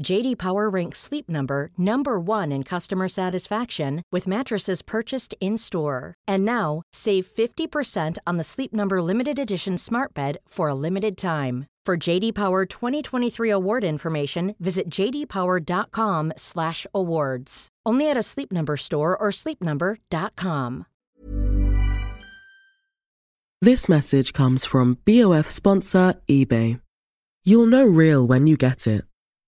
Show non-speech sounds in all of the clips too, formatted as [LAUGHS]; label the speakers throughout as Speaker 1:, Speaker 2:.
Speaker 1: JD Power ranks Sleep Number number 1 in customer satisfaction with mattresses purchased in-store. And now, save 50% on the Sleep Number limited edition smart bed for a limited time. For JD Power 2023 award information, visit jdpower.com/awards. Only at a Sleep Number store or sleepnumber.com.
Speaker 2: This message comes from BOF sponsor eBay. You'll know real when you get it.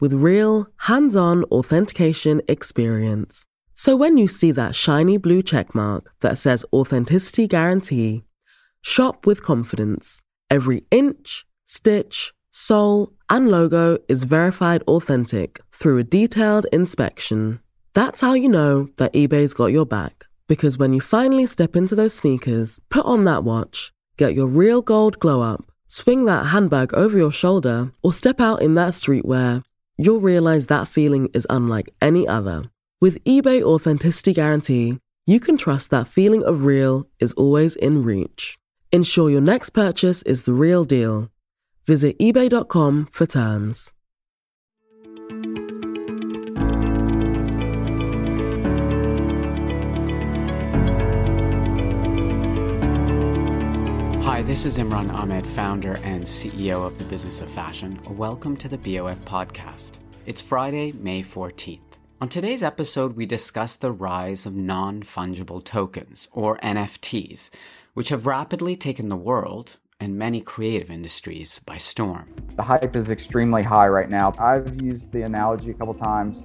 Speaker 2: with real, hands on authentication experience. So when you see that shiny blue checkmark that says Authenticity Guarantee, shop with confidence. Every inch, stitch, sole, and logo is verified authentic through a detailed inspection. That's how you know that eBay's got your back. Because when you finally step into those sneakers, put on that watch, get your real gold glow up, swing that handbag over your shoulder, or step out in that streetwear, you'll realize that feeling is unlike any other. With eBay Authenticity Guarantee, you can trust that feeling of real is always in reach. Ensure your next purchase is the real deal. Visit eBay.com for terms.
Speaker 3: Hi, this is Imran Ahmed, founder and CEO of the Business of Fashion. Welcome to the BOF podcast. It's Friday, May 14th. On today's episode, we discuss the rise of non fungible tokens, or NFTs, which have rapidly taken the world and many creative industries by storm.
Speaker 4: The hype is extremely high right now. I've used the analogy a couple times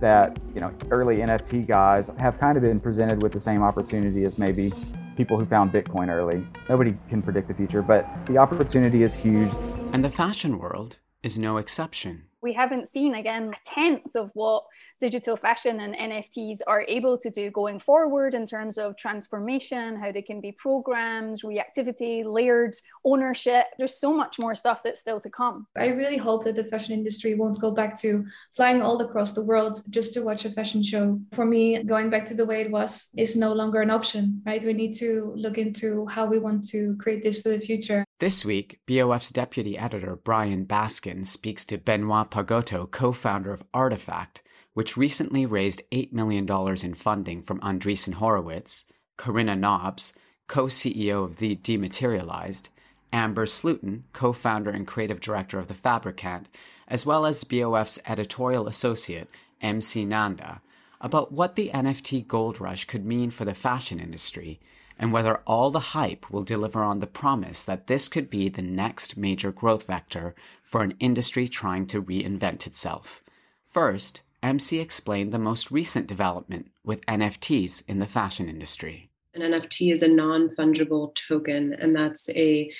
Speaker 4: that, you know, early NFT guys have kind of been presented with the same opportunity as maybe people who found Bitcoin early. Nobody can predict the future, but the opportunity is huge.
Speaker 3: And the fashion world is no exception.
Speaker 5: We haven't seen, again, a tenth of what digital fashion and NFTs are able to do going forward in terms of transformation, how they can be programmed, reactivity, layered ownership. There's so much more stuff that's still to come.
Speaker 6: I really hope that the fashion industry won't go back to flying all across the world just to watch a fashion show. For me, going back to the way it was is no longer an option, right? We need to look into how we want to create this for the future.
Speaker 3: This week, BOF's deputy editor Brian Baskin speaks to Benoit Pagotto, co founder of RTFKT which recently raised $8 million in funding from Andreessen Horowitz, Karinna Nobbs, co CEO of The Dematerialised, Amber Slooten, co founder and creative director of The Fabricant, as well as BOF's editorial associate, MC Nanda, about what the NFT gold rush could mean for the fashion industry and whether all the hype will deliver on the promise that this could be the next major growth vector for an industry trying to reinvent itself. First, MC explained the most recent development with NFTs in the fashion industry.
Speaker 7: An NFT is a non fungible token, and that's a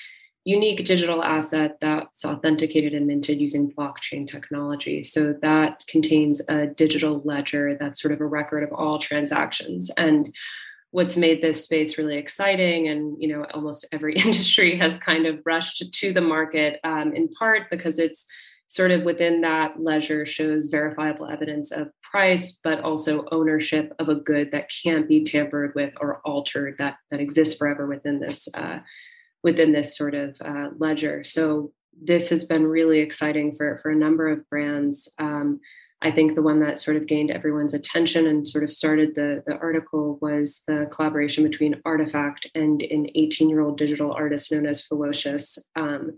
Speaker 7: unique digital asset that's authenticated and minted using blockchain technology. So that contains a digital ledger that's sort of a record of all transactions. And what's made this space really exciting and you know almost every [LAUGHS] industry has kind of rushed to the market um, in part because it's sort of within that ledger shows verifiable evidence of price, but also ownership of a good that can't be tampered with or altered that that exists forever within this uh, within this sort of uh, ledger. So this has been really exciting for, for a number of brands. Um, I think the one that sort of gained everyone's attention and sort of started the, the article was the collaboration between RTFKT and an 18 year old digital artist known as Fewocious. Um,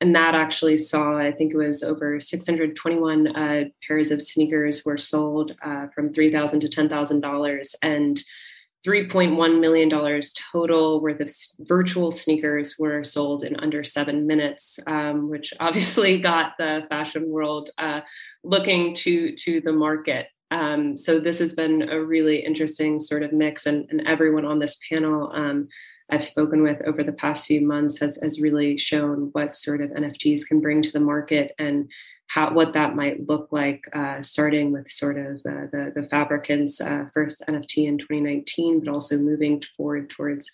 Speaker 7: and that actually saw, I think it was over 621 uh, pairs of sneakers were sold uh, from 3,000 to $10,000. And $3.1 million total worth of virtual sneakers were sold in under seven minutes, um, which [LAUGHS] obviously got the fashion world uh, looking to, to the market. Um, so this has been a really interesting sort of mix, and, and everyone on this panel um, I've spoken with over the past few months has, has really shown what sort of NFTs can bring to the market and how what that might look like, uh, starting with sort of the the, the Fabricant's uh, first NFT in 2019, but also moving forward towards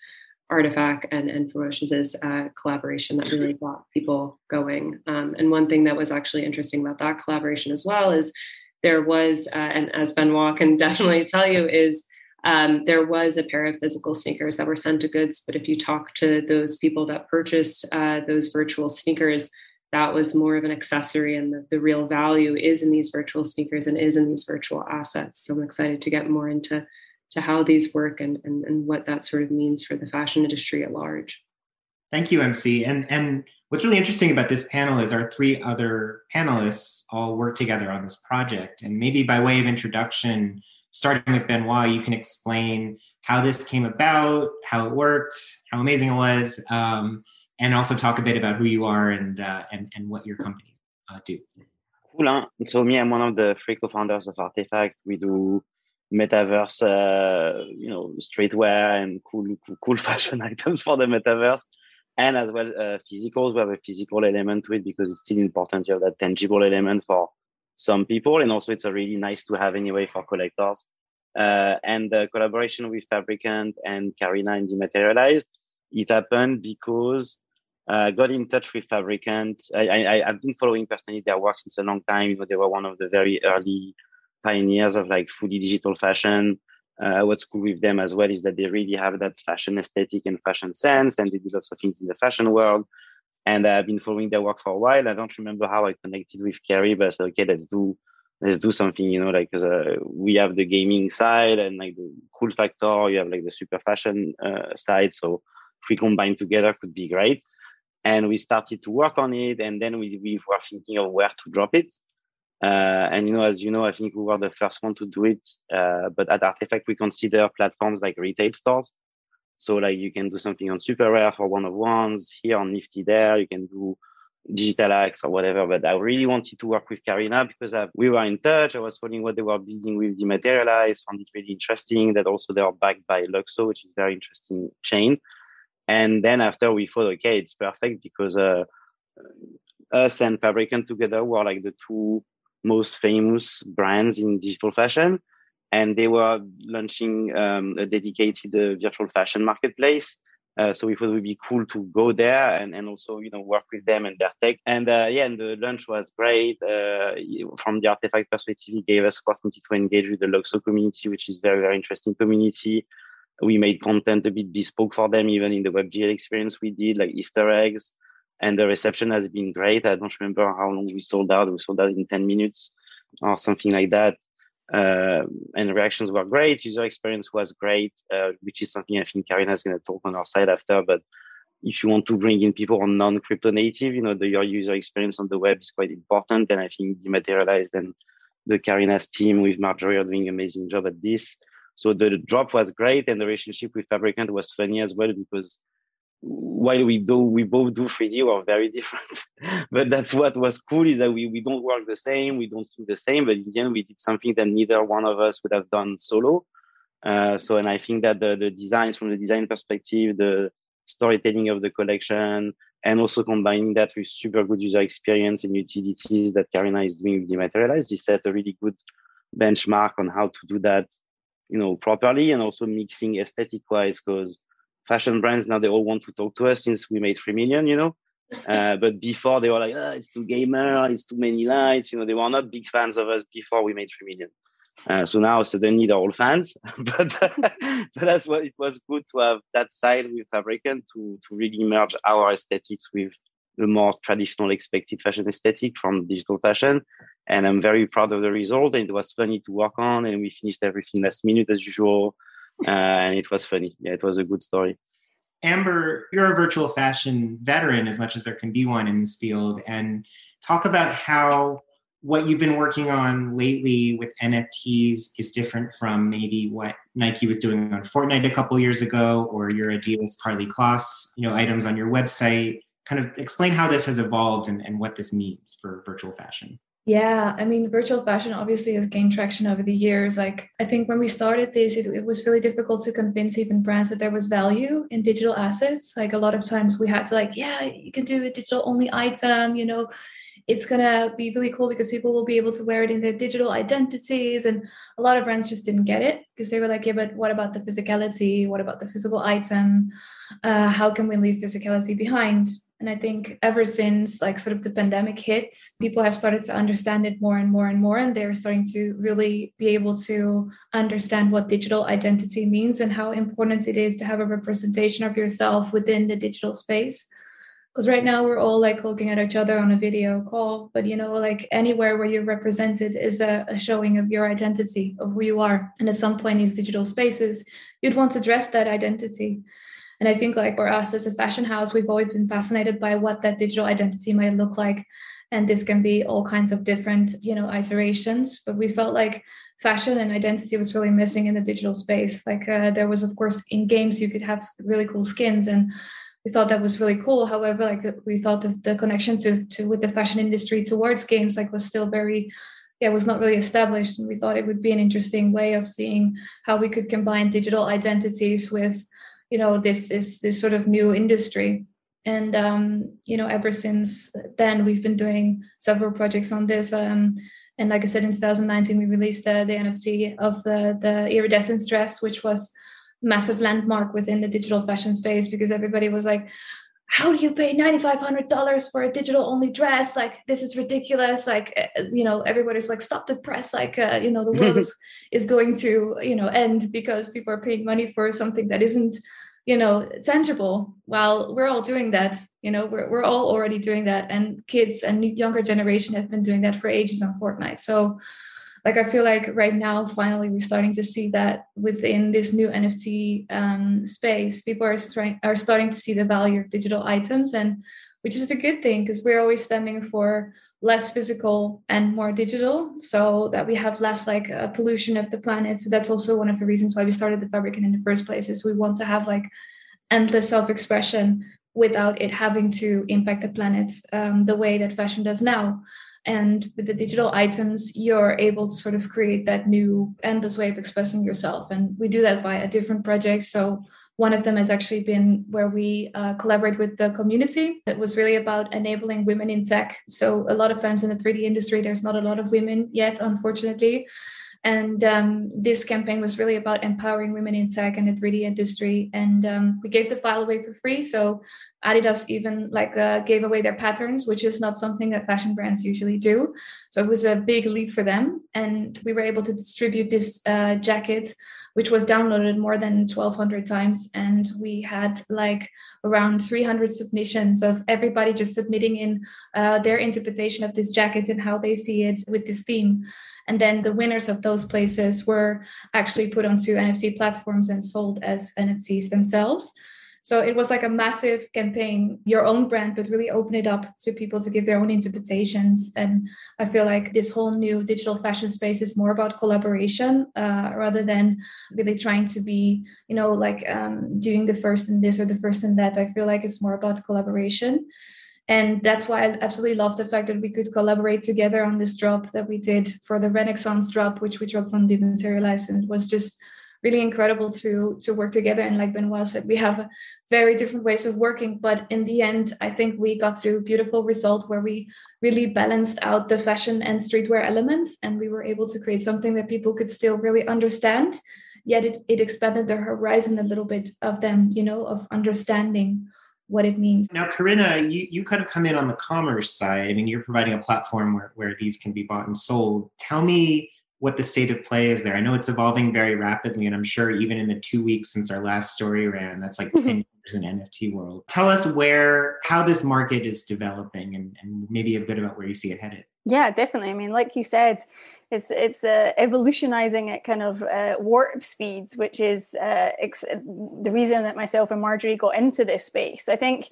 Speaker 7: RTFKT and and Fewocious's uh, collaboration that really got people going. Um, and one thing that was actually interesting about that collaboration as well is there was, uh, and as Benoit can [LAUGHS] definitely tell you, is um, there was a pair of physical sneakers that were sent to goods. But if you talk to those people that purchased uh, those virtual sneakers, that was more of an accessory and the, the real value is in these virtual sneakers and is in these virtual assets. So i'm excited to get more into to how these work and, and, and what that sort of means for the fashion industry at large.
Speaker 8: Thank you mc and and what's really interesting about this panel is our three other panelists all work together on this project. And maybe by way of introduction starting with benoit you can explain how this came about how it worked how amazing it was um, and also talk a bit about who you are and uh, and, and what your company uh, do.
Speaker 9: Cool. Huh? So me, I'm one of the three co-founders of RTFKT. We do metaverse, uh, you know, streetwear and cool, cool, [LAUGHS] fashion items for the metaverse, and as well uh, physicals. We have a physical element to it because it's still important to have that tangible element for some people, and also it's a really nice to have anyway for collectors. Uh, and the collaboration with Fabricant and Karinna and Dematerialised, it happened because uh, got in touch with Fabricant. I, I, I've been following personally their work since a long time. You know, they were one of the very early pioneers of like fully digital fashion. Uh, what's cool with them as well is that they really have that fashion aesthetic and fashion sense, and they do lots of things in the fashion world. And I've been following their work for a while. I don't remember how I connected with Kerry, but I said, okay, let's do let's do something. You know, like uh, we have the gaming side and like the cool factor. You have like the super fashion uh, side. So if we combine together, could be great and we started to work on it and then we, we were thinking of where to drop it uh, and you know as you know i think we were the first one to do it uh, but at RTFKT, we consider platforms like retail stores so like you can do something on SuperRare for one of ones here on nifty there you can do digital X or whatever but i really wanted to work with karinna because I, we were in touch i was following what they were building with dematerialize found it really interesting that also they are backed by LUKSO which is very interesting chain and then after we thought, okay, it's perfect because uh, us and Fabricant together were like the two most famous brands in digital fashion. And they were launching um, a dedicated uh, virtual fashion marketplace. Uh, so we thought it would be cool to go there and, and also, you know, work with them and their tech. And uh, yeah, and the launch was great. Uh, from the RTFKT perspective, it gave us opportunity to engage with the LUKSO community, which is very, very interesting community we made content a bit bespoke for them, even in the WebGL experience we did, like Easter eggs. And the reception has been great. I don't remember how long we sold out. We sold out in 10 minutes or something like that. Uh, and reactions were great. User experience was great, uh, which is something I think Karinna is going to talk on our side after. But if you want to bring in people on non-crypto native, you know, the, your user experience on the web is quite important. And I think Dematerialised and the Karinna's team with Marjorie are doing an amazing job at this. So the drop was great, and the relationship with Fabricant was funny as well because while we do we both do 3D, we're very different. [LAUGHS] but that's what was cool is that we, we don't work the same, we don't do the same, but in the end we did something that neither one of us would have done solo. Uh, so and I think that the, the designs from the design perspective, the storytelling of the collection, and also combining that with super good user experience and utilities that Karinna is doing with Dematerialize, this set a really good benchmark on how to do that you know properly and also mixing aesthetic wise because fashion brands now they all want to talk to us since we made 3 million you know [LAUGHS] uh, but before they were like oh, it's too gamer it's too many lights you know they were not big fans of us before we made 3 million uh, so now suddenly they're all fans [LAUGHS] but [LAUGHS] but that's what it was good to have that side with fabricant to to really merge our aesthetics with the more traditional expected fashion aesthetic from digital fashion. And I'm very proud of the result. And it was funny to work on. And we finished everything last minute as usual. Uh, and it was funny. Yeah, it was a good story.
Speaker 8: Amber, you're a virtual fashion veteran as much as there can be one in this field. And talk about how what you've been working on lately with NFTs is different from maybe what Nike was doing on Fortnite a couple years ago, or your Adidas Karlie Kloss, you know, items on your website. Kind of explain how this has evolved and, and what this means for virtual fashion.
Speaker 6: Yeah, I mean, virtual fashion obviously has gained traction over the years. Like, I think when we started this, it, it, was really difficult to convince even brands that there was value in digital assets. Like, a lot of times we had to, like, yeah, you can do a digital only item, you know, it's going to be really cool because people will be able to wear it in their digital identities. And a lot of brands just didn't get it because they were like, yeah, but what about the physicality? What about the physical item? Uh, how can we leave physicality behind? And I think ever since like sort of the pandemic hit, people have started to understand it more and more and more. And they're starting to really be able to understand what digital identity means and how important it is to have a representation of yourself within the digital space because right now we're all like looking at each other on a video call but you know like anywhere where you're represented is a, a, showing of your identity of who you are and at some point in these digital spaces you'd want to dress that identity and i think like for us as a fashion house we've always been fascinated by what that digital identity might look like and this can be all kinds of different you know iterations but we felt like fashion and identity was really missing in the digital space like uh, there was of course in games you could have really cool skins and we thought that was really cool. However, like we thought the, the connection to, to with the fashion industry towards games like was still very yeah was not really established. And we thought it would be an interesting way of seeing how we could combine digital identities with you know this this this sort of new industry. And um, you know, ever since then, we've been doing several projects on this. Um, and like I said, in 2019, we released the, the NFT of the the iridescence dress, which was massive landmark within the digital fashion space because everybody was like how do you pay $9500 for a digital only dress like this is ridiculous like eh, eh, you know everybody's like stop the press like uh, you know the world [LAUGHS] is, is going to you know end because people are paying money for something that isn't you know tangible while we're all doing that you know we're, we're all already doing that. And kids and younger generation have been doing that for ages on fortnite. So like I feel like right now, finally, we're starting to see that within this new NFT um, space, people are, trying, are starting to see the value of digital items, and which is a good thing because we're always standing for less physical and more digital, so that we have less like uh, pollution of the planet. So that's also one of the reasons why we started the Fabricant in the first place. Is we want to have like endless self-expression without it having to impact the planet um, the way that fashion does now. And with the digital items, you're able to sort of create that new endless way of expressing yourself. And we do that via different projects. So one of them has actually been where we uh, collaborate with the community. That was really about enabling women in tech. So a lot of times in the 3D industry, there's not a lot of women yet, unfortunately. And um, this campaign was really about empowering women in tech and the 3D industry. And um, we gave the file away for free. So Adidas even like uh, gave away their patterns, which is not something that fashion brands usually do. So it was a big leap for them. And we were able to distribute this uh, jacket which was downloaded more than 1200 times. And we had like around 300 submissions of everybody just submitting in uh, their interpretation of this jacket and how they see it with this theme. And then the winners of those places were actually put onto nft platforms and sold as nfts themselves so it was like a massive campaign, your own brand, but really open it up to people to give their own interpretations. And I feel like this whole new digital fashion space is more about collaboration uh, rather than really trying to be, you know, like um, doing the first in this or the first in that. I feel like it's more about collaboration. And that's why I absolutely love the fact that we could collaborate together on this drop that we did for the Renaissance drop, which we dropped on Dematerialize. And it was just really incredible to to work together. And like benoit said we have very different ways of working but in the end i think we got to a beautiful result where we really balanced out the fashion and streetwear elements and we were able to create something that people could still really understand yet it, it expanded the horizon a little bit of them you know of understanding what it means.
Speaker 8: Now karinna you, you kind of come in on the commerce side i mean you're providing a platform where, where these can be bought and sold. Tell me what the state of play is there. I know it's evolving very rapidly, and I'm sure even in the two weeks since our last story ran, that's like mm-hmm. 10 years in NFT world. Tell us where, how this market is developing and, and maybe a bit about where you see it headed.
Speaker 5: Yeah, definitely. I mean, like you said, it's it's uh, evolutionizing at kind of uh, warp speeds, which is uh, ex- the reason that myself and Marjorie got into this space. I think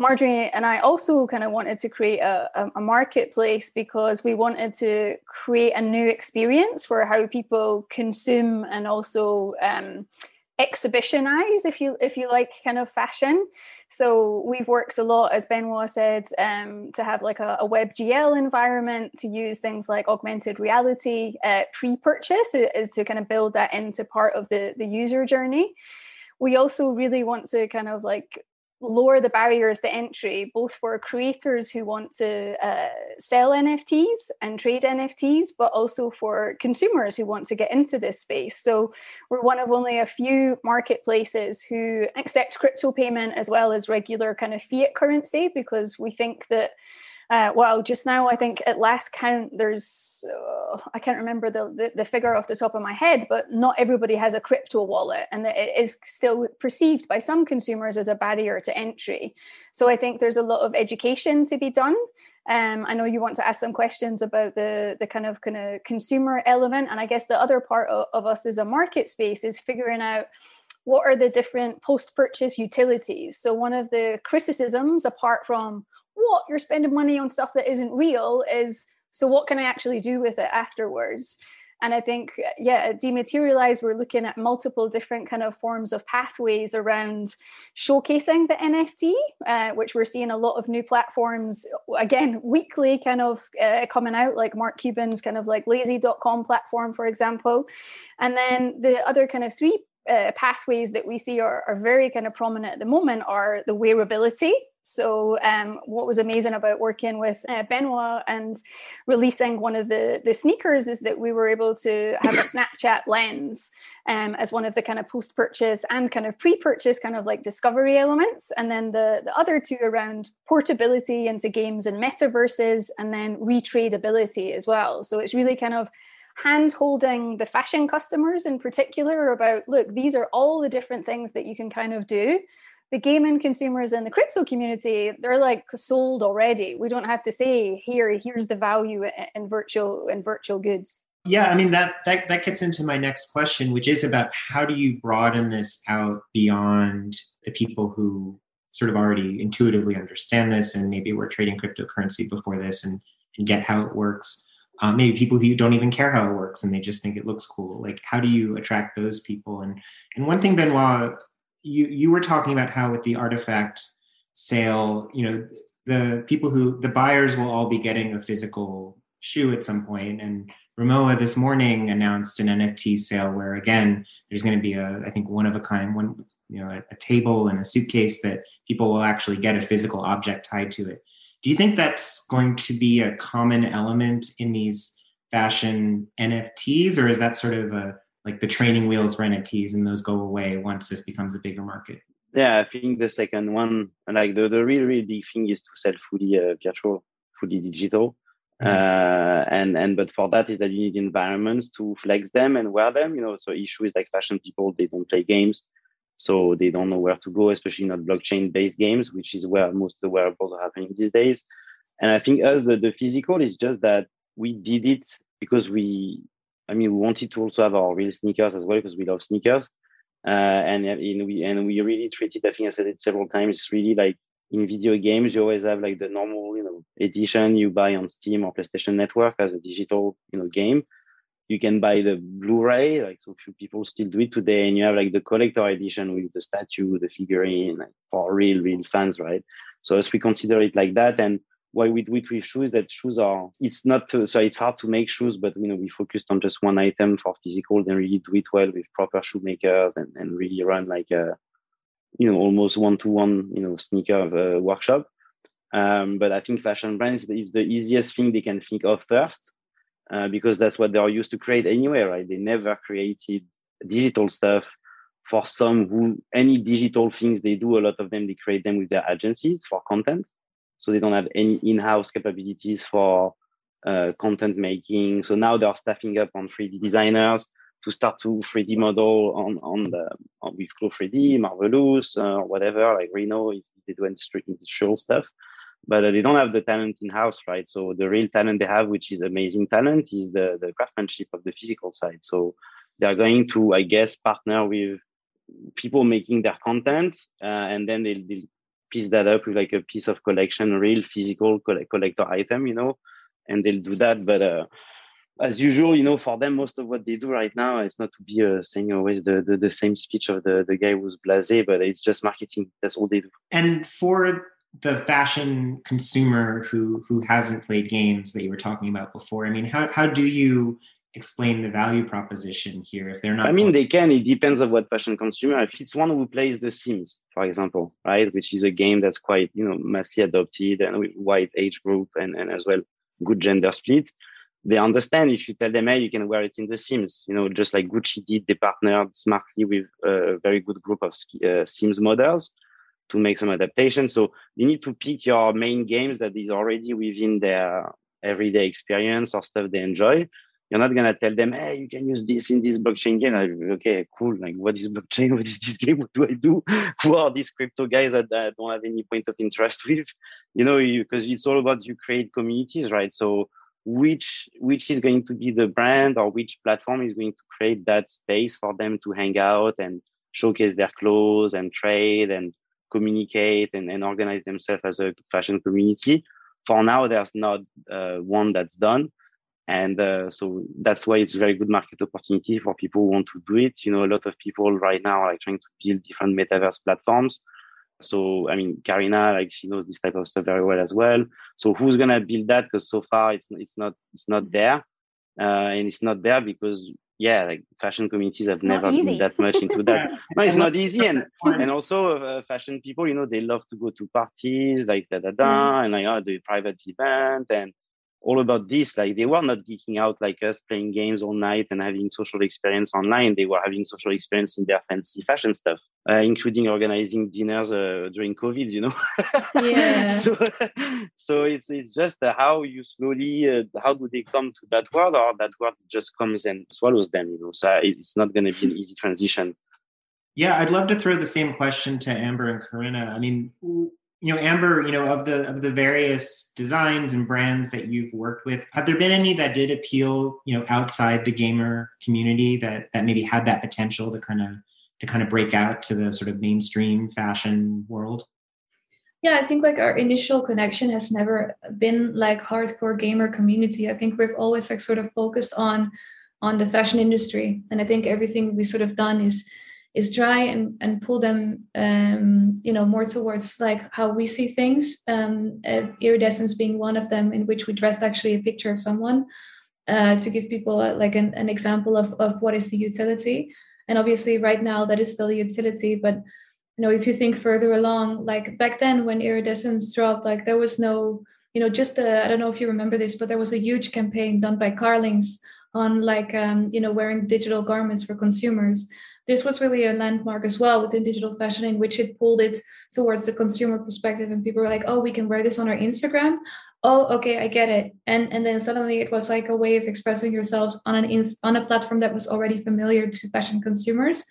Speaker 5: Marjorie and I also kind of wanted to create a, a, marketplace because we wanted to create a new experience for how people consume and also um, exhibitionize, if you if you like, kind of fashion. So we've worked a lot, as Benoit said, um, to have like a, a WebGL environment to use things like augmented reality uh, pre-purchase uh, to kind of build that into part of the the user journey we also really want to kind of like lower the barriers to entry, both for creators who want to uh, sell NFTs and trade NFTs, but also for consumers who want to get into this space. So we're one of only a few marketplaces who accept crypto payment as well as regular kind of fiat currency because we think that uh, well, just now, I think at last count, there's, uh, I can't remember the, the, the, figure off the top of my head, but not everybody has a crypto wallet. And it is still perceived by some consumers as a barrier to entry. So I think there's a lot of education to be done. Um, I know you want to ask some questions about the, the kind of kind of consumer element. And I guess the other part of, of us as a market space is figuring out what are the different post purchase utilities. So one of the criticisms, apart from what you're spending money on stuff that isn't real is so what can i actually do with it afterwards? And i think yeah dematerialize we're looking at multiple different kind of forms of pathways around showcasing the nft uh, which we're seeing a lot of new platforms again weekly kind of uh, coming out like mark cuban's kind of like lazy.com platform for example. And then the other kind of three uh, pathways that we see are, are very kind of prominent at the moment are the wearability so, um, what was amazing about working with uh, Benoit and releasing one of the the sneakers is that we were able to have a Snapchat lens um, as one of the kind of post purchase and kind of pre purchase kind of like discovery elements, and then the the other two around portability into games and metaverses, and then retradability as well. So it's really kind of hand holding the fashion customers in particular about look these are all the different things that you can kind of do the gaming consumers in the crypto community they're like sold already. We don't have to say here here's the value in virtual in virtual goods.
Speaker 8: Yeah i mean that, that that gets into my next question which is about how do you broaden this out beyond the people who sort of already intuitively understand this and maybe were trading cryptocurrency before this and, and get how it works? Um, maybe people who don't even care how it works and they just think it looks cool. Like how do you attract those people? And and one thing benoit you you were talking about how with the RTFKT sale, you know, the people who the buyers will all be getting a physical shoe at some point and Rimowa this morning announced an NFT sale where again there's going to be a I think one of a kind one you know a, a, table and a suitcase that people will actually get a physical object tied to it. Do you think that's going to be a common element in these fashion NFTs or is that sort of a like the training wheels for NFTs and those go away once this becomes a bigger market?
Speaker 9: Yeah, I think the second one, like the, the really, really big thing is to sell fully uh, virtual, fully digital. Mm-hmm. Uh, and and but for that is that you need environments to flex them and wear them. You know, so issue is like fashion people they don't play games, so they don't know where to go, especially not blockchain based games, which is where most of the wearables are happening these days. And I think us the, the physical is just that we did it because we I mean, we wanted to also have our real sneakers as well because we love sneakers. Uh, and, and we and we really treated. I think I said it several times. It's really like in video games, you always have like the normal, you know, edition you buy on Steam or PlayStation Network as a digital, you know, game. You can buy the Blu-ray, like so few people still do it today, and you have like the collector edition with the statue, the figurine, like, for real, real fans, right? So as we consider it like that, and why we do it with shoes that shoes are it's not to, so it's hard to make shoes but you know we focused on just one item for physical then really do it well with proper shoemakers and, and really run like a you know almost one-to-one you know sneaker uh, workshop. Um, but i think fashion brands is the easiest thing they can think of first uh, because that's what they are used to create anyway right? They never created digital stuff for some who any digital things they do a lot of them they create them with their agencies for content so they don't have any in-house capabilities for uh, content making. So now they're staffing up on 3D designers to start to 3D model on on the on, with CLO 3D, Marvelous, uh, or whatever, like Rhino if they do industri- industrial stuff. But uh, they don't have the talent in house, right? So the real talent they have, which is amazing talent, is the the craftsmanship of the physical side. So they are going to, I guess, partner with people making their content, uh, and then they'll, they'll, piece that up with like a piece of collection, real physical collector item, you know, and they'll do that. But uh, as usual, you know, for them, most of what they do right now is not to be uh, saying always the, the, the same speech of the, the guy who's blasé, but it's just marketing. That's all they do.
Speaker 8: And for the fashion consumer who who hasn't played games that you were talking about before, I mean, how, how do you explain the value proposition here if they're not
Speaker 9: i mean they can. It depends on what fashion consumer. If it's one who plays the sims for example right which is a game that's quite you know massively adopted and with wide age group and, and as well good gender split they understand if you tell them hey you can wear it in the sims you know just like gucci did. They partnered smartly with a very good group of uh, sims models to make some adaptations so you need to pick your main games that is already within their everyday experience or stuff they enjoy you're not gonna tell them, hey, you can use this in this blockchain game. Like, okay, cool. Like, what is blockchain? [LAUGHS] What is this game? What do I do? Who are these crypto guys that I don't have any point of interest with? You know, because it's all about you create communities, right? So which which is going to be the brand or which platform is going to create that space for them to hang out and showcase their clothes and trade and communicate and, and organize themselves as a fashion community. For now, there's not uh, one that's done and uh, so that's why it's a very good market opportunity for people who want to do it. You know, a lot of people right now are like trying to build different metaverse platforms. So, I mean, Karinna, like she knows this type of stuff very well as well. So who's going to build that? Because so far it's, it's not, it's not there. Uh, and it's not there because yeah, like fashion communities have
Speaker 5: it's
Speaker 9: never been that much into that. [LAUGHS] no, it's not easy, and [LAUGHS] and also uh, fashion people, you know, they love to go to parties like da da da, mm. and like oh, the private event, and all about this. Like they were not geeking out like us, playing games all night and having social experience online. They were having social experience in their fancy fashion stuff, uh, including organizing dinners uh, during COVID. You know.
Speaker 6: Yeah. [LAUGHS]
Speaker 9: so, [LAUGHS] so it's it's just uh, how you slowly uh, how do they come to that world, or that world just comes and swallows them. You know. So it's not going to be an easy transition.
Speaker 8: Yeah, I'd love to throw the same question to Amber and Karinna. I mean, you know amber you know of the of the various designs and brands that you've worked with have there been any that did appeal you know outside the gamer community that that maybe had that potential to kind of to kind of break out to the sort of mainstream fashion world?
Speaker 6: Yeah i think like our initial connection has never been like hardcore gamer community. I think we've always like sort of focused on on the fashion industry. And i think everything we sort of done is is try and, and pull them um, you know more towards like how we see things um, uh, iridescence being one of them in which we dressed actually a picture of someone uh, to give people uh, like an, an example of, of what is the utility. And obviously right now that is still the utility but you know if you think further along like back then when iridescence dropped like there was no you know just I don't know if you remember this but there was a huge campaign done by carlings on like um, you know wearing digital garments for consumers. This was really a landmark as well within digital fashion in which it pulled it towards the consumer perspective and people were like oh we can wear this on our instagram? Oh okay i get it. And and then suddenly it was like a way of expressing yourselves on an on a platform that was already familiar to fashion consumers.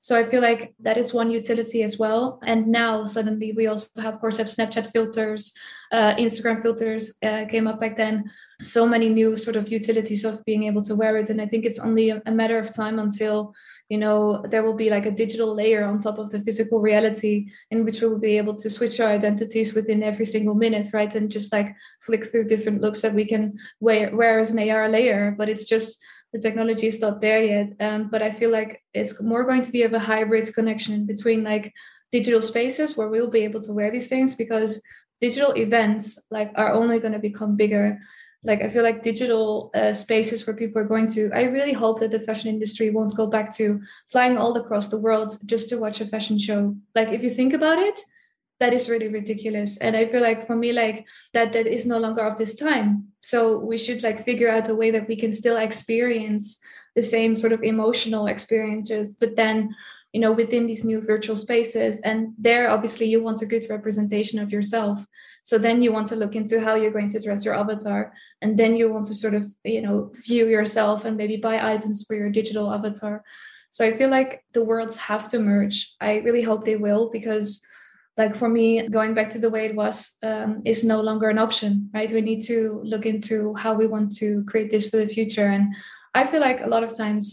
Speaker 6: So I feel like that is one utility as well. And now suddenly we also have, of course, have Snapchat filters, uh, Instagram filters uh, came up back then. So many new sort of utilities of being able to wear it. And I think it's only a, matter of time until you know there will be like a digital layer on top of the physical reality in which we will be able to switch our identities within every single minute right and just like flick through different looks that we can wear, wear as an ar layer but it's just the technology is not there yet um, but i feel like it's more going to be of a hybrid connection between like digital spaces where we'll be able to wear these things because digital events like are only going to become bigger. Like i feel like digital uh, spaces where people are going to i really hope that the fashion industry won't go back to flying all across the world just to watch a fashion show. Like if you think about it that is really ridiculous. And i feel like for me like that that is no longer of this time. So we should like figure out a way that we can still experience the same sort of emotional experiences but then you know within these new virtual spaces. And there obviously you want a good representation of yourself. So then you want to look into how you're going to dress your avatar. And then you want to sort of you know view yourself and maybe buy items for your digital avatar. So i feel like the worlds have to merge. I really hope they will because like for me going back to the way it was um, is no longer an option right? We need to look into how we want to create this for the future. And i feel like a lot of times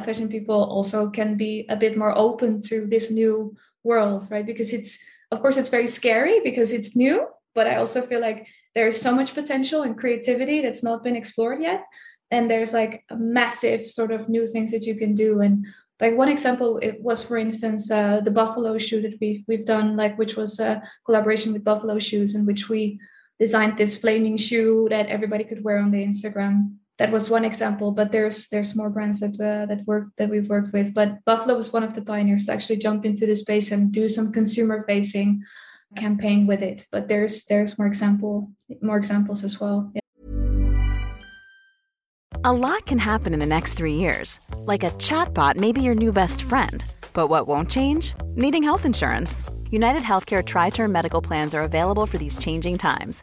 Speaker 6: fashion people also can be a bit more open to this new world, right? Because it's, of course, it's very scary because it's new, but I also feel like there's so much potential and creativity that's not been explored yet. And there's like a massive sort of new things that you can do. And like one example, it was, for instance, uh, the Buffalo shoe that we've we've done, like which was a collaboration with Buffalo Shoes, in which we designed this flaming shoe that everybody could wear on the Instagram that was one example but there's there's more brands that uh, that work that we've worked with. But buffalo was one of the pioneers to actually jump into the space and do some consumer facing campaign with it. But there's there's more example more examples as well. Yeah.
Speaker 10: a lot can happen in the next three years. Like a chatbot may be your new best friend. But what won't change? Needing health insurance. United healthcare tri-term medical plans are available for these changing times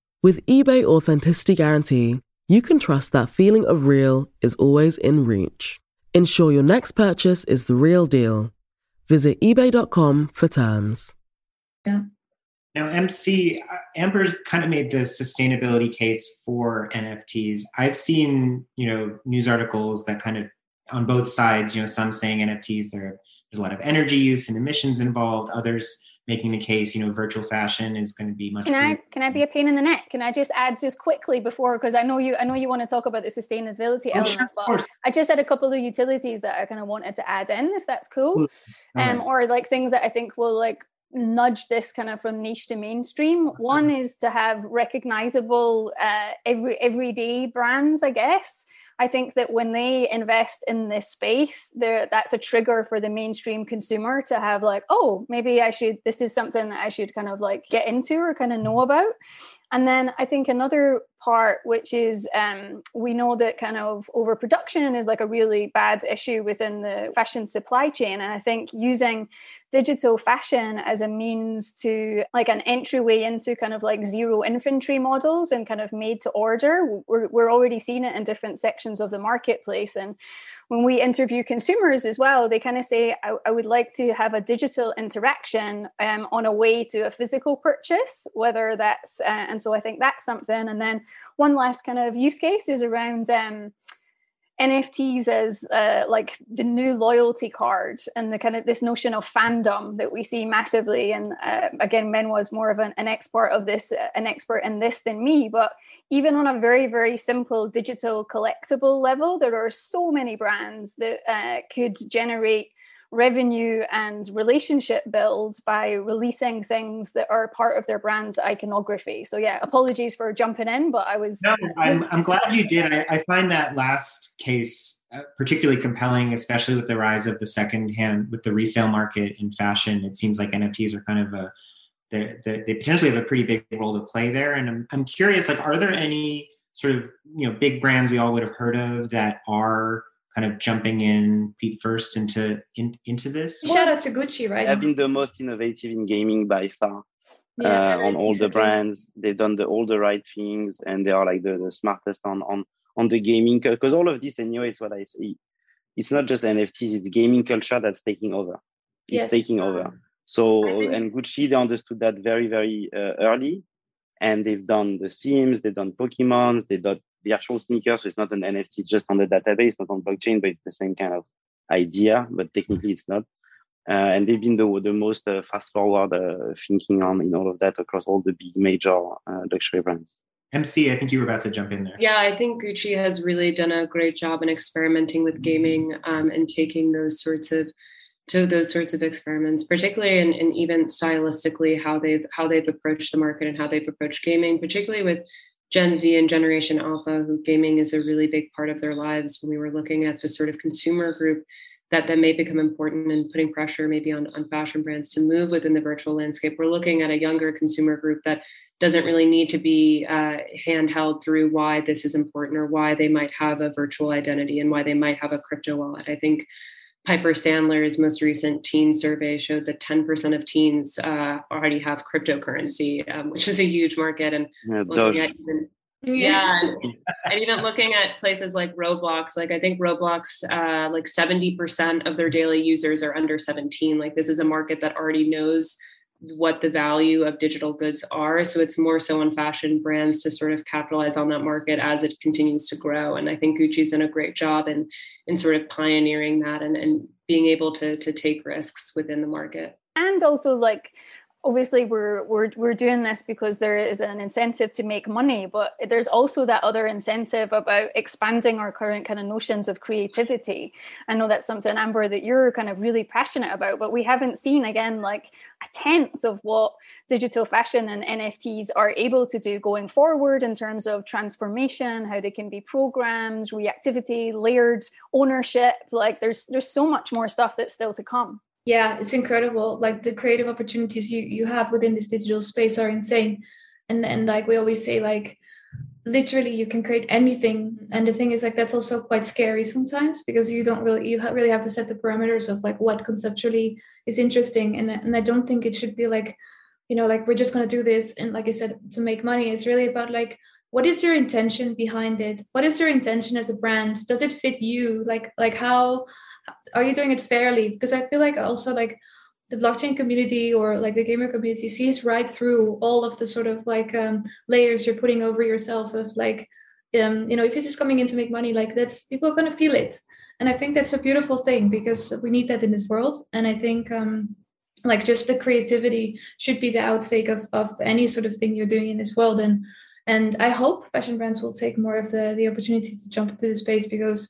Speaker 2: With eBay Authenticity Guarantee, you can trust that feeling of real is always in reach. Ensure your next purchase is the real deal. Visit eBay.com for terms.
Speaker 6: Yeah.
Speaker 8: Now, MC, uh, Amber kind of made the sustainability case for NFTs. I've seen, you know, news articles that kind of on both sides, you know, some saying NFTs, there, there's a lot of energy use and emissions involved, others making the case, you know, virtual fashion is going to be much.
Speaker 5: Can I can I be a pain in the neck? Can I just add just quickly before because I know you I know you want to talk about the sustainability
Speaker 8: oh,
Speaker 5: element,
Speaker 8: sure,
Speaker 5: but I just had a couple of utilities that I kind of wanted to add in, if that's cool,
Speaker 8: cool.
Speaker 5: um,
Speaker 8: right.
Speaker 5: or like things that I think will like nudge this kind of from niche to mainstream. One is to have recognizable uh, every everyday brands, I guess. I think that when they invest in this space, there that's a trigger for the mainstream consumer to have like, oh, maybe I should. This is something that I should kind of like get into or kind of know about. And then I think another part, which is um, we know that kind of overproduction is like a really bad issue within the fashion supply chain. And I think using digital fashion as a means to like an entryway into kind of like zero inventory models and kind of made to order, we're, we're already seeing it in different sections of the marketplace. And when we interview consumers as well, they kind of say, I, I, would like to have a digital interaction um, on a way to a physical purchase, whether that's, uh, and so I think that's something. And then one last kind of use case is around um, NFTs as uh, like the new loyalty card and the kind of this notion of fandom that we see massively. And uh, again, Men was more of an, an expert of this, uh, an expert in this than me. But even on a very, very simple digital collectible level, there are so many brands that uh, could generate revenue and relationship build by releasing things that are part of their brand's iconography. So yeah, apologies for jumping in, but I was
Speaker 8: No, I'm I'm glad you did. I, I find that last case uh, particularly compelling, especially with the rise of the second hand with the resale market in fashion. It seems like NFTs are kind of a they they potentially have a pretty big role to play there. And I'm I'm curious, like, are there any sort of you know big brands we all would have heard of that are kind of jumping in feet first into in, into this.
Speaker 6: Shout out to Gucci, right?
Speaker 9: They've been the most innovative in gaming by far. Yeah, uh, on all the brands, they've done the, all the right things, and they are like the, the smartest on on on the gaming. Because all of this, anyway, it's what I see. It's not just NFTs; it's gaming culture that's taking over. It's yes. taking over. So, and Gucci, they understood that very, very uh, early, and they've done the Sims, they've done Pokemon, they've done the actual sneaker. So it's not an NFT just on the database, not on blockchain, but it's the same kind of idea, but technically it's not. Uh, and they've been the, the most uh, fast forward uh, thinking on in all of that across all the big major uh, luxury brands.
Speaker 8: MC, I think you were about to jump in there.
Speaker 7: Yeah, I think Gucci has really done a great job in experimenting with gaming um, and taking those sorts of to those sorts of experiments, particularly in, in even stylistically how they've how they've approached the market and how they've approached gaming, particularly with Gen Z and Generation Alpha, who gaming is a really big part of their lives. When we were looking at the sort of consumer group that that may become important and putting pressure maybe on, on fashion brands to move within the virtual landscape, we're looking at a younger consumer group that doesn't really need to be uh, handheld through why this is important or why they might have a virtual identity and why they might have a crypto wallet. I think Piper Sandler's most recent teen survey showed that 10% of teens uh, already have cryptocurrency, um, which is a huge market. And yeah, looking at even, yeah, and, and, even looking at places like Roblox, like I think Roblox, uh, like 70% of their daily users are under 17. Like this is a market that already knows what the value of digital goods are. So it's more so on fashion brands to sort of capitalize on that market as it continues to grow. And I think Gucci's done a great job in in sort of pioneering that and, and being able to to take risks within the market.
Speaker 5: And also like obviously we're we're we're doing this because there is an incentive to make money but there's also that other incentive about expanding our current kind of notions of creativity. I know that's something amber that you're kind of really passionate about but we haven't seen again like a tenth of what digital fashion and nfts are able to do going forward in terms of transformation how they can be programmed reactivity layered ownership. Like there's there's so much more stuff that's still to come
Speaker 6: yeah it's incredible. Like the creative opportunities you you have within this digital space are insane. And and like we always say like literally you can create anything. And the thing is like that's also quite scary sometimes because you don't really you really have to set the parameters of like what conceptually is interesting. And and I don't think it should be like you know like we're just going to do this. And like I said to make money it's really about like what is your intention behind it? What is your intention as a brand? Does it fit you? Like like how are you doing it fairly? Because i feel like also like the blockchain community or like the gamer community sees right through all of the sort of like um, layers you're putting over yourself of like um, you know if you're just coming in to make money like that's people are going to feel it. And i think that's a beautiful thing because we need that in this world. And i think um, like just the creativity should be the outtake of, of any sort of thing you're doing in this world. And and i hope fashion brands will take more of the the opportunity to jump into the space because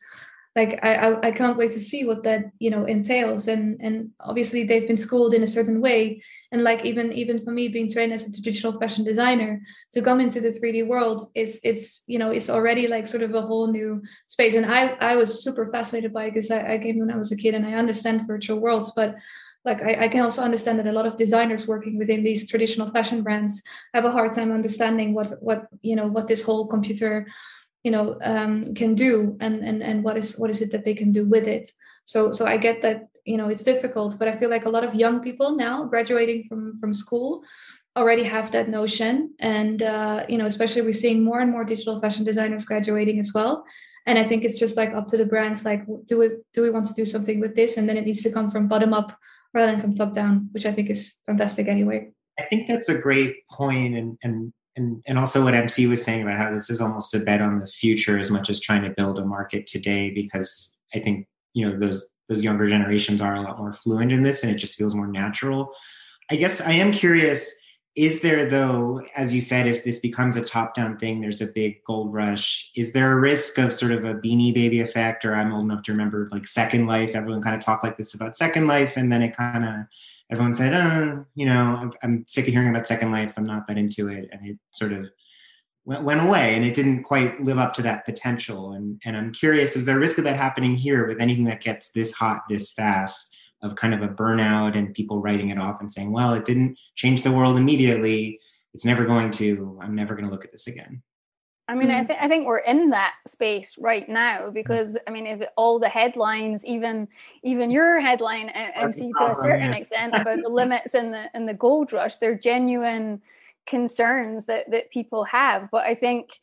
Speaker 6: like I, I, I can't wait to see what that you know entails. And and obviously they've been schooled in a certain way. And like even even for me being trained as a traditional fashion designer to come into the 3d world it's it's you know it's already like sort of a whole new space. And i i was super fascinated by it because I, I came when i was a kid and i understand virtual worlds. But like I, I, can also understand that a lot of designers working within these traditional fashion brands have a hard time understanding what what you know what this whole computer you know um, can do and and and what is what is it that they can do with it. So so i get that you know it's difficult but i feel like a lot of young people now graduating from from school already have that notion. And uh, you know especially we're seeing more and more digital fashion designers graduating as well. And i think it's just like up to the brands like do we do we want to do something with this? And then it needs to come from bottom up rather than from top down which i think is fantastic anyway.
Speaker 8: I think that's a great point and and and and also what MC was saying about how this is almost a bet on the future as much as trying to build a market today because I think you know those those younger generations are a lot more fluent in this and it just feels more natural. I guess I am curious is there though as you said if this becomes a top down thing there's a big gold rush is there a risk of sort of a beanie baby effect or i'm old enough to remember like second life everyone kind of talked like this about second life and then it kind of everyone said, oh, you know, I'm sick of hearing about Second Life. I'm not that into it. And it sort of went away and it didn't quite live up to that potential. And, and I'm curious, is there a risk of that happening here with anything that gets this hot this fast of kind of a burnout and people writing it off and saying, well, it didn't change the world immediately. It's never going to, I'm never going to look at this again.
Speaker 5: I mean, I, mm. th- I think we're in that space right now because I mean, if all the headlines, even even your headline, MC, to a certain extent about the limits in the in the gold rush, they're genuine concerns that that people have. But I think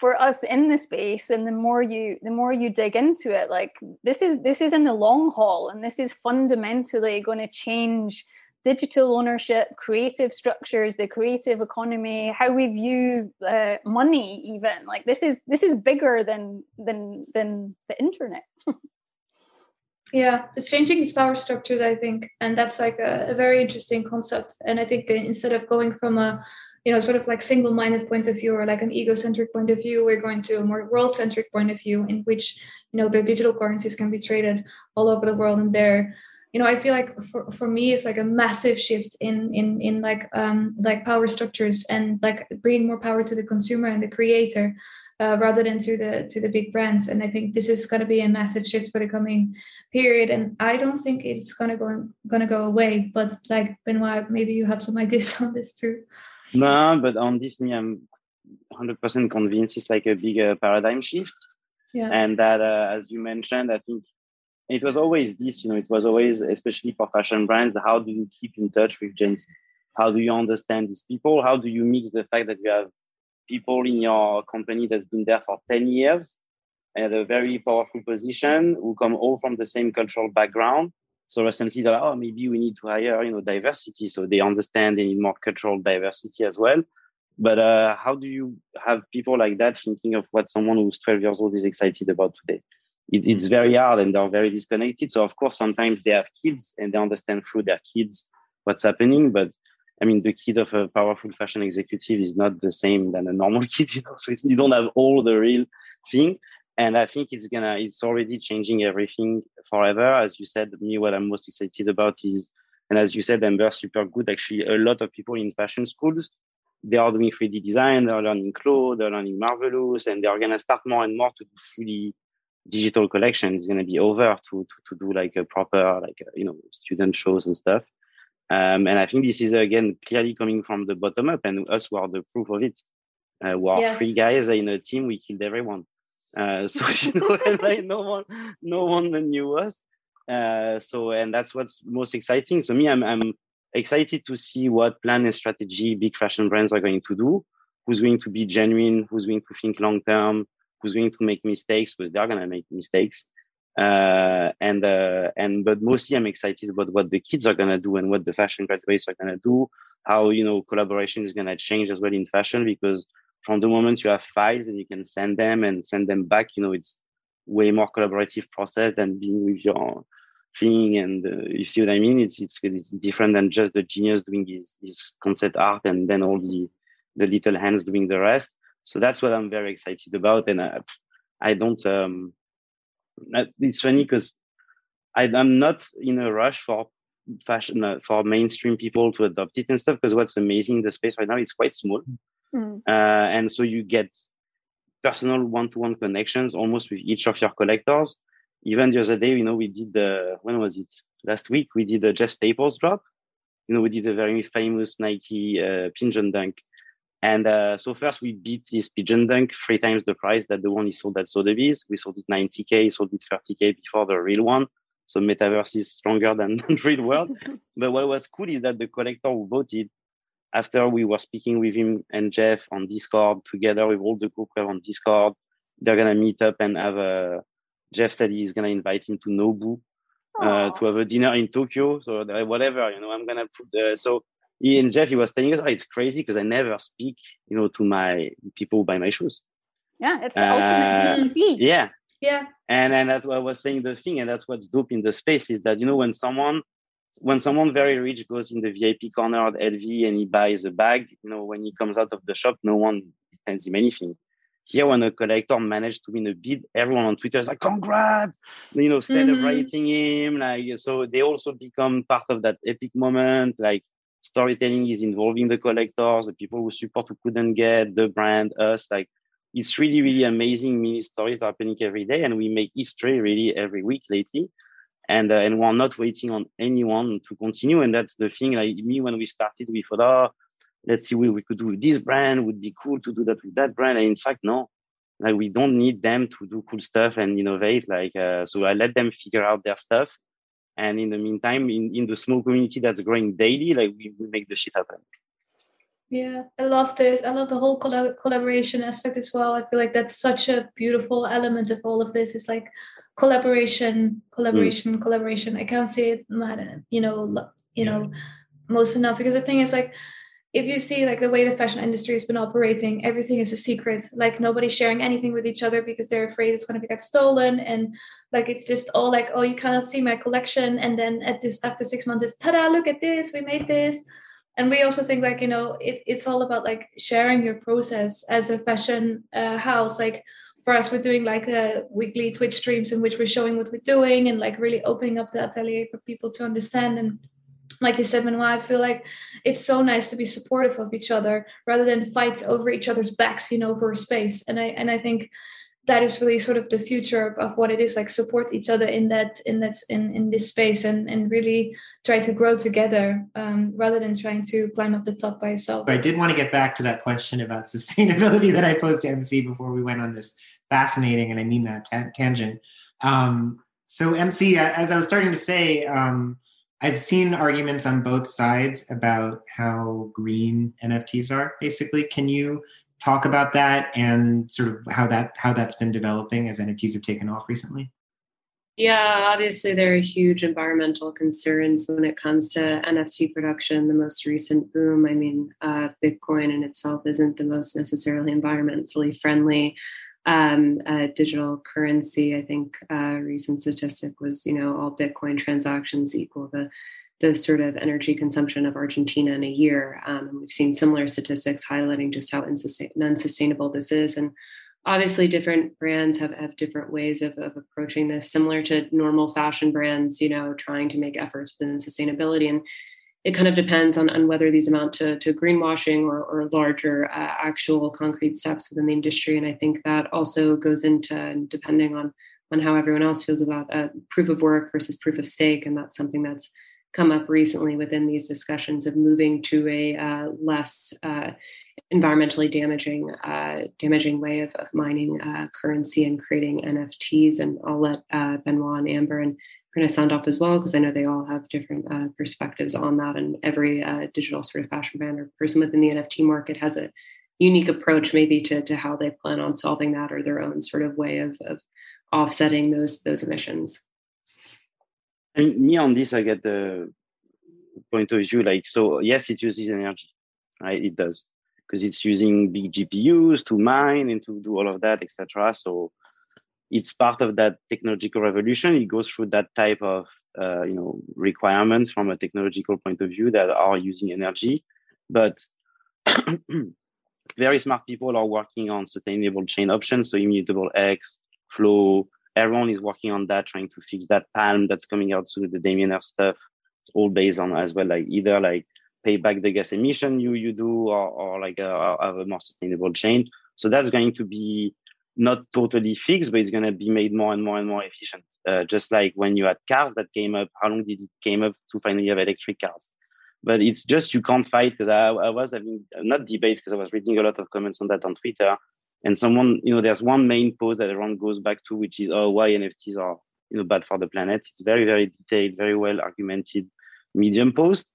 Speaker 5: for us in the space, and the more you the more you dig into it, like this is this is in the long haul, and this is fundamentally going to change digital ownership, creative structures, the creative economy, how we view uh, money, even like this is this is bigger than than than the internet. [LAUGHS]
Speaker 6: yeah, it's changing its power structures, I think, and that's like a, a very interesting concept. And I think instead of going from a you know sort of like single-minded point of view or like an egocentric point of view we're going to a more world-centric point of view in which you know the digital currencies can be traded all over the world and they're you know i feel like for, for me it's like a massive shift in in in like um like power structures and like bringing more power to the consumer and the creator uh, rather than to the to the big brands. And i think this is going to be a massive shift for the coming period. And i don't think it's going to go going to go away but like benoit maybe you have some [LAUGHS] ideas on this too.
Speaker 9: No but on this me i'm 100% convinced it's like a big uh, paradigm shift. Yeah. and that uh, as you mentioned i think it was always this, you know, it was always, especially for fashion brands, how do you keep in touch with Gen Z? How do you understand these people? How do you mix the fact that you have people in your company that's been there for 10 years at a very powerful position who come all from the same cultural background? So recently they're like, oh, maybe we need to hire, you know, diversity. So they understand they need more cultural diversity as well. But uh, how do you have people like that thinking of what someone who's 12 years old is excited about today? It, it's very hard and they're very disconnected. So of course, sometimes they have kids and they understand through their kids what's happening. But I mean, the kid of a powerful fashion executive is not the same than a normal [LAUGHS] kid, you know. So you don't have all the real thing. And I think it's gonna, it's already changing everything forever. As you said, me, what I'm most excited about is, and as you said, Amber, super good. Actually, a lot of people in fashion schools, they are doing 3D design, they're learning CLO, they're learning Marvelous, and they're gonna start more and more to do fully digital collection is going to be over to, to, to do like a proper like uh, you know student shows and stuff. Um, and i think this is again clearly coming from the bottom up and us were the proof of it uh, we are yes. three guys in a team we killed everyone. Uh, so [LAUGHS] you know like no one no one knew us. Uh, so and that's what's most exciting. So me i'm, I'm excited to see what plan and strategy big fashion brands are going to do who's going to be genuine who's going to think long term who's going to make mistakes because they're going to make mistakes. Uh, and uh, and but mostly I'm excited about what the kids are going to do and what the fashion graduates are going to do. How you know collaboration is going to change as well in fashion because from the moment you have files and you can send them and send them back, you know it's way more collaborative process than being with your thing and uh, you see what I mean. It's, it's it's different than just the genius doing his, his concept art and then all the the little hands doing the rest so that's what I'm very excited about. And I, I don't, um, it's funny because I'm not in a rush for fashion uh, for mainstream people to adopt it and stuff because what's amazing in the space right now it's quite small mm. uh, and so you get personal one-to-one connections almost with each of your collectors even the other day you know we did the when was it last week we did the Jeff Staple's drop you know we did a very famous nike uh, pigeon dunk and uh, so first we beat this pigeon dunk three times the price that the one he sold at Sotheby's. We sold it 90k, he sold it 30k before the real one. So metaverse is stronger than [LAUGHS] the real world. [LAUGHS] but what was cool is that the collector who voted after we were speaking with him and Jeff on Discord together with all the group on Discord, they're gonna meet up and have a. Jeff said he's gonna invite him to Nobu uh, to have a dinner in Tokyo. So whatever, you know, I'm gonna put. Uh, so and Jeff, he was telling us, oh, it's crazy because I never speak, you know, to my people by my shoes.
Speaker 5: Yeah, it's the uh, ultimate DTC.
Speaker 9: Yeah,
Speaker 6: yeah.
Speaker 9: And and that's what I was saying. The thing, and that's what's dope in the space is that you know when someone when someone very rich goes in the VIP corner at LV and he buys a bag, you know, when he comes out of the shop, no one sends him anything. Here, when a collector managed to win a bid, everyone on Twitter is like, "Congrats!" You know, mm-hmm. celebrating mm-hmm. him. Like, so they also become part of that epic moment. Like, storytelling is involving the collectors, the people who support who couldn't get the brand, us. Like, it's really, really amazing mini stories that happening every day. And we make history really every week lately. And, uh, and we're not waiting on anyone to continue. And that's the thing. Like me, when we started, we thought, oh, let's see what we could do with this brand. Would be cool to do that with that brand. And in fact, no, like we don't need them to do cool stuff and innovate. Like, uh, so I let them figure out their stuff. And in the meantime, in, in the small community that's growing daily, like we, we make the shit happen.
Speaker 6: Yeah, I love this. I love the whole coll- collaboration aspect as well. I feel like that's such a beautiful element of all of this. It's like collaboration, collaboration, mm. collaboration. I can't say it, you know, you know, most enough because the thing is like if you see like the way the fashion industry has been operating everything is a secret. Like nobody's sharing anything with each other because they're afraid it's going to get stolen and like it's just all like oh you cannot see my collection. And then at this after six months it's ta-da look at this we made this. And we also think like you know it, it's all about like sharing your process as a fashion uh, house. Like for us we're doing like a uh, weekly twitch streams in which we're showing what we're doing and like really opening up the atelier for people to understand and like you said Benoit, I feel like it's so nice to be supportive of each other rather than fight over each other's backs, you know, for space. And I and I think that is really sort of the future of what it is like support each other in that in that in, in this space and and really try to grow together um, rather than trying to climb up the top by yourself
Speaker 8: i did want to get back to that question about sustainability that i posed to mc before we went on this fascinating and i mean that ta- tangent um, so mc as i was starting to say um, i've seen arguments on both sides about how green nfts are basically can you talk about that and sort of how that how that's been developing as NFTs have taken off recently?
Speaker 7: Yeah, obviously there are huge environmental concerns when it comes to NFT production. The most recent boom, I mean, uh, Bitcoin in itself isn't the most necessarily environmentally friendly um, uh, digital currency. I think a recent statistic was, you know, all Bitcoin transactions equal the the sort of energy consumption of Argentina in a year. Um, we've seen similar statistics highlighting just how unsustainable this is. And obviously, different brands have, have different ways of, of approaching this, similar to normal fashion brands, you know, trying to make efforts within sustainability. And it kind of depends on, on whether these amount to, to greenwashing or, or larger uh, actual concrete steps within the industry. And I think that also goes into depending on on how everyone else feels about uh, proof of work versus proof of stake, and that's something that's come up recently within these discussions of moving to a uh, less uh, environmentally damaging uh, damaging way of, of mining uh, currency and creating NFTs. And I'll let Benoit and Amber and Karinna sound off as well because I know they all have different uh, perspectives on that. And every digital sort of fashion brand or person within the NFT market has a unique approach maybe to, to how they plan on solving that or their own sort of way of, of offsetting those those emissions.
Speaker 9: And me on this, I get the point of view like, so yes, it uses energy, right? It does because it's using big GPUs to mine and to do all of that, etc. So it's part of that technological revolution. It goes through that type of uh, you know requirements from a technological point of view that are using energy, but [CLEARS THROAT] very smart people are working on sustainable chain options, so immutable X, flow, everyone is working on that, trying to fix that palm that's coming out soon, the Damien Hirst stuff. It's all based on as well, like either like pay back the gas emission you you do or, or like a, have a more sustainable chain. So that's going to be not totally fixed, but it's going to be made more and more and more efficient. Uh, just like when you had cars that came up, how long did it came up to finally have electric cars? But it's just you can't fight because I, I was having not debate because I was reading a lot of comments on that on Twitter. And someone, you know, there's one main post that everyone goes back to, which is, oh, why NFTs are, you know, bad for the planet. It's very, very detailed, very well argumented medium post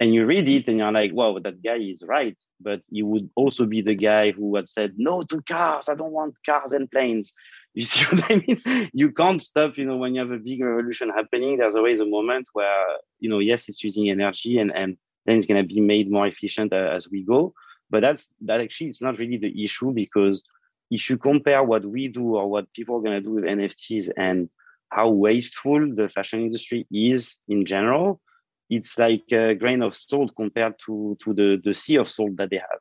Speaker 9: and you read it and you're like, wow, that guy is right. But you would also be the guy who had said, no to cars. I don't want cars and planes. [LAUGHS] You see what I mean? You can't stop, you know, when you have a big revolution happening, there's always a moment where, you know, yes, it's using energy and, and then it's going to be made more efficient uh, as we go. But that's, that actually, it's not really the issue because if you compare what we do or what people are going to do with NFTs and how wasteful the fashion industry is in general, it's like a grain of salt compared to to the the sea of salt that they have.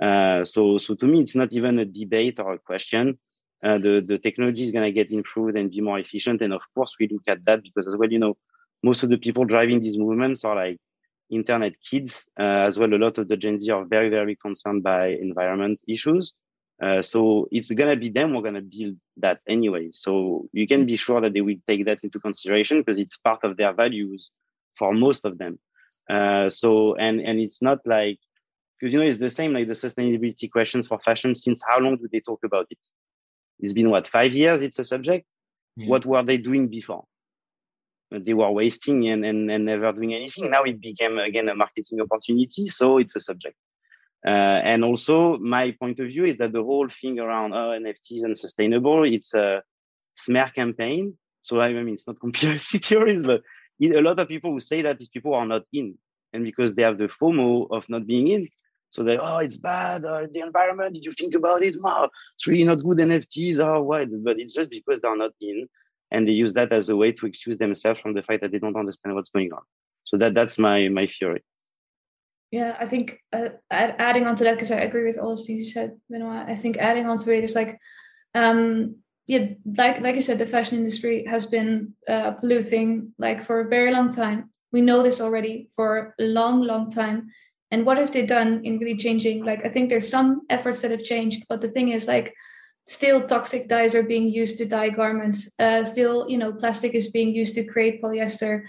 Speaker 9: Uh, so so to me, it's not even a debate or a question. Uh, the the technology is going to get improved and be more efficient, and of course we look at that because as well, you know, most of the people driving these movements are like internet kids uh, as well. A lot of the Gen Z are very very concerned by environment issues. Uh, so it's gonna be them. We're gonna build that anyway. So you can be sure that they will take that into consideration because it's part of their values for most of them. Uh, so and and it's not like because you know it's the same like the sustainability questions for fashion. Since how long do they talk about it? It's been what five years? It's a subject. Yeah. What were they doing before? They were wasting and, and, and never doing anything. Now it became again a marketing opportunity, so it's a subject. Uh, and also, my point of view is that the whole thing around oh, NFTs and sustainable, it's a smear campaign. So I mean, it's not [LAUGHS] conspiracy theories, but a lot of people who say that these people are not in, and because they have the FOMO of not being in, so they oh it's bad, uh, the environment. Did you think about it? Wow, it's really not good NFTs. Oh, why? But it's just because they're not in, and they use that as a way to excuse themselves from the fact that they don't understand what's going on. So that that's my my theory.
Speaker 6: Yeah, I think uh, adding on to that because I agree with all of things you said, Benoit. I think adding on to it is like um, yeah, like like you said, the fashion industry has been uh, polluting like for a very long time. We know this already for a long, long time. And what have they done in really changing? Like, I think there's some efforts that have changed, but the thing is, like, still toxic dyes are being used to dye garments. Uh, still, you know, plastic is being used to create polyester.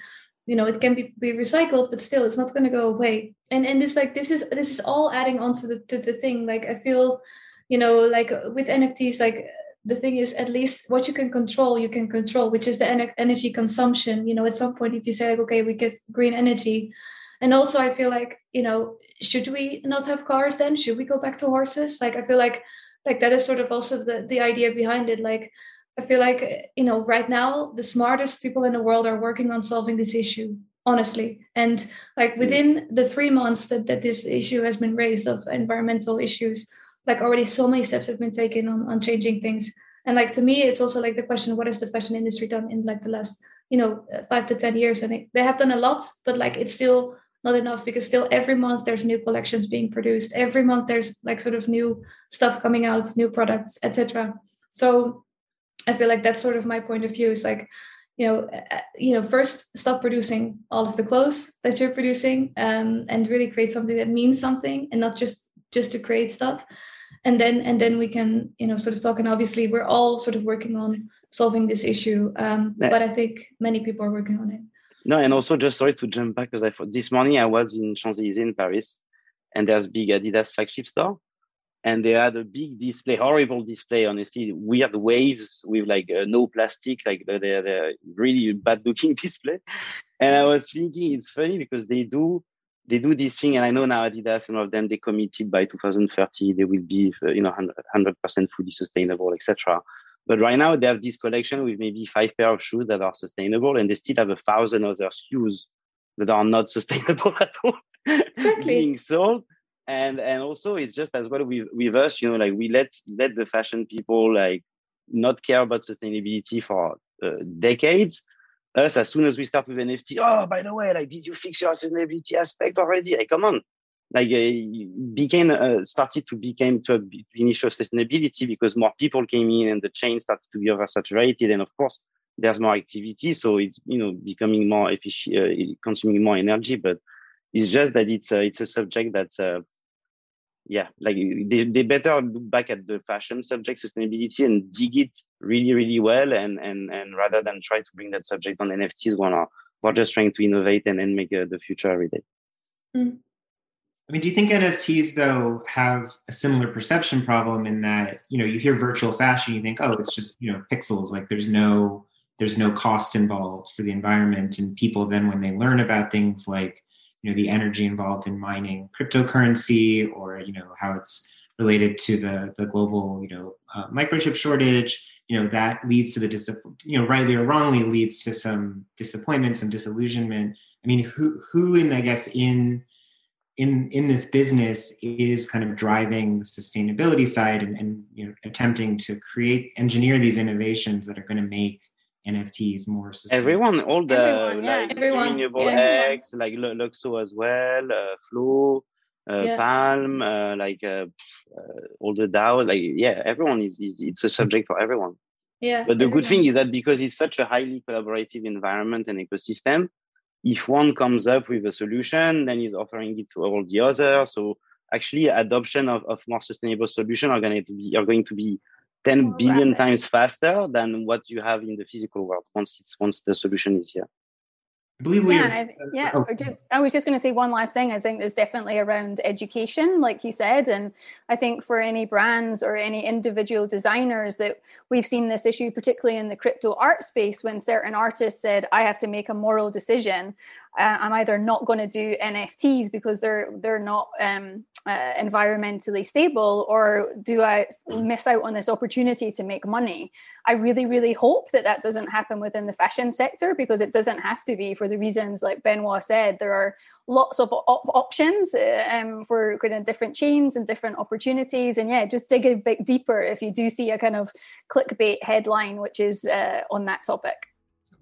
Speaker 6: You know, it can be, be recycled, but still, it's not going to go away. And and this like this is this is all adding on to the to the thing. Like, I feel, you know, like with NFTs, like the thing is at least what you can control you can control which is the en- energy consumption. You know at some point if you say like okay we get green energy and also i feel like you know should we not have cars then? Should we go back to horses? Like i feel like like that is sort of also the, the idea behind it. Like i feel like you know right now the smartest people in the world are working on solving this issue honestly. And like mm. within the three months that, that this issue has been raised of environmental issues like already so many steps have been taken on, on changing things. And like to me it's also like the question what has the fashion industry done in like the last you know five to ten years? And it, they have done a lot but like it's still not enough because still every month there's new collections being produced. Every month there's like sort of new stuff coming out new products etc so i feel like that's sort of my point of view is like you know uh, you know first stop producing all of the clothes that you're producing um, and really create something that means something and not just just to create stuff. And then and then we can you know sort of talk. And obviously we're all sort of working on solving this issue um, yeah. but i think many people are working on it.
Speaker 9: No and also just sorry to jump back because i thought this morning i was in champs-elysees in paris and there's big adidas flagship store and they had a big display horrible display honestly weird waves with like uh, no plastic like they're, they're really bad looking [LAUGHS] display. And i was thinking it's funny because they do they do this thing, and I know now Adidas and all of them they committed by 2030 they will be uh, you know 100 percent fully sustainable, etc. But right now they have this collection with maybe five pair of shoes that are sustainable, and they still have a thousand other shoes that are not [LAUGHS] sustainable at all
Speaker 6: exactly.
Speaker 9: being sold. And and also it's just as well with with us, you know, like we let let the fashion people like not care about sustainability for uh, decades us as soon as we start with NFT, oh, by the way, like, did you fix your sustainability aspect already? Like, come on, like uh, became uh, started to become to initial sustainability because more people came in and the chain started to be oversaturated and of course there's more activity so it's you know becoming more efficient uh, consuming more energy but it's just that it's a, it's a subject that's uh, yeah like they, they better look back at the fashion subject sustainability and dig it really really well and and and rather than try to bring that subject on nfts when we're, we're just trying to innovate and, and make uh, the future every day
Speaker 8: mm. I mean, do you think NFTs though have a similar perception problem in that you know you hear virtual fashion, you think, oh, it's just you know pixels, like there's no there's no cost involved for the environment, and people then when they learn about things like you know the energy involved in mining cryptocurrency or you know how it's related to the the global you know uh, microchip shortage, you know that leads to the dis- you know rightly or wrongly leads to some disappointment, some disillusionment. I mean, who who in I guess in in in this business is kind of driving the sustainability side and, and you know attempting to create engineer these innovations that are going to make NFTs more sustainable.
Speaker 9: Everyone, all the
Speaker 5: everyone, yeah,
Speaker 9: like
Speaker 5: everyone,
Speaker 9: renewable
Speaker 5: yeah,
Speaker 9: X, like LUKSO as well, uh, Flow, uh,
Speaker 5: Yeah.
Speaker 9: Palm, uh, like uh, uh, all the DAO, like yeah, everyone is, is it's a subject for everyone.
Speaker 6: Yeah.
Speaker 9: But the good thing is that because it's such a highly collaborative environment and ecosystem, if one comes up with a solution, then he's offering it to all the others. So actually, adoption of, of more sustainable solutions are going to be are going to be 10
Speaker 5: More
Speaker 9: times faster than what you have in the physical world once it's once the solution is here.
Speaker 8: I believe we
Speaker 5: yeah,
Speaker 8: have,
Speaker 5: and I, yeah.
Speaker 8: oh,
Speaker 5: just I was just going to say one last thing. I think there's definitely around education, like you said, and I think for any brands or any individual designers that we've seen this issue, particularly in the crypto art space, when certain artists said, "I have to make a moral decision. Uh, I'm either not going to do NFTs because they're they're not um, uh, environmentally stable, or do I miss out on this opportunity to make money?" I really, really hope that that doesn't happen within the fashion sector because it doesn't have to be for the reasons like Benoit said. There are lots of op- options uh, um, for kind of different chains and different opportunities. And yeah, just dig a bit deeper if you do see a kind of clickbait headline which is uh, on that topic.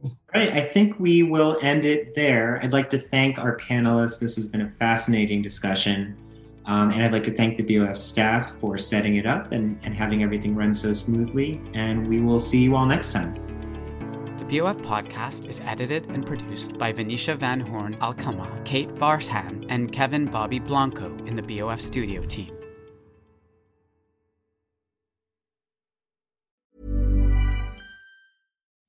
Speaker 8: All right, I think we will end it there. I'd like to thank our panelists. This has been a fascinating discussion. Um, and I'd like to thank the BOF staff for setting it up and, and having everything run so smoothly. And we will see you all next time.
Speaker 3: The BOF podcast is edited and produced by Venetia Van Horn Alcama, Kate Vartan, and Kevin Bobby Blanco in the BOF studio team.